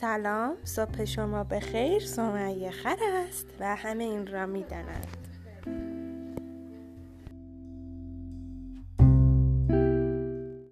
سلام صبح شما بخیر سمیه خر است و همه این را می‌دانند.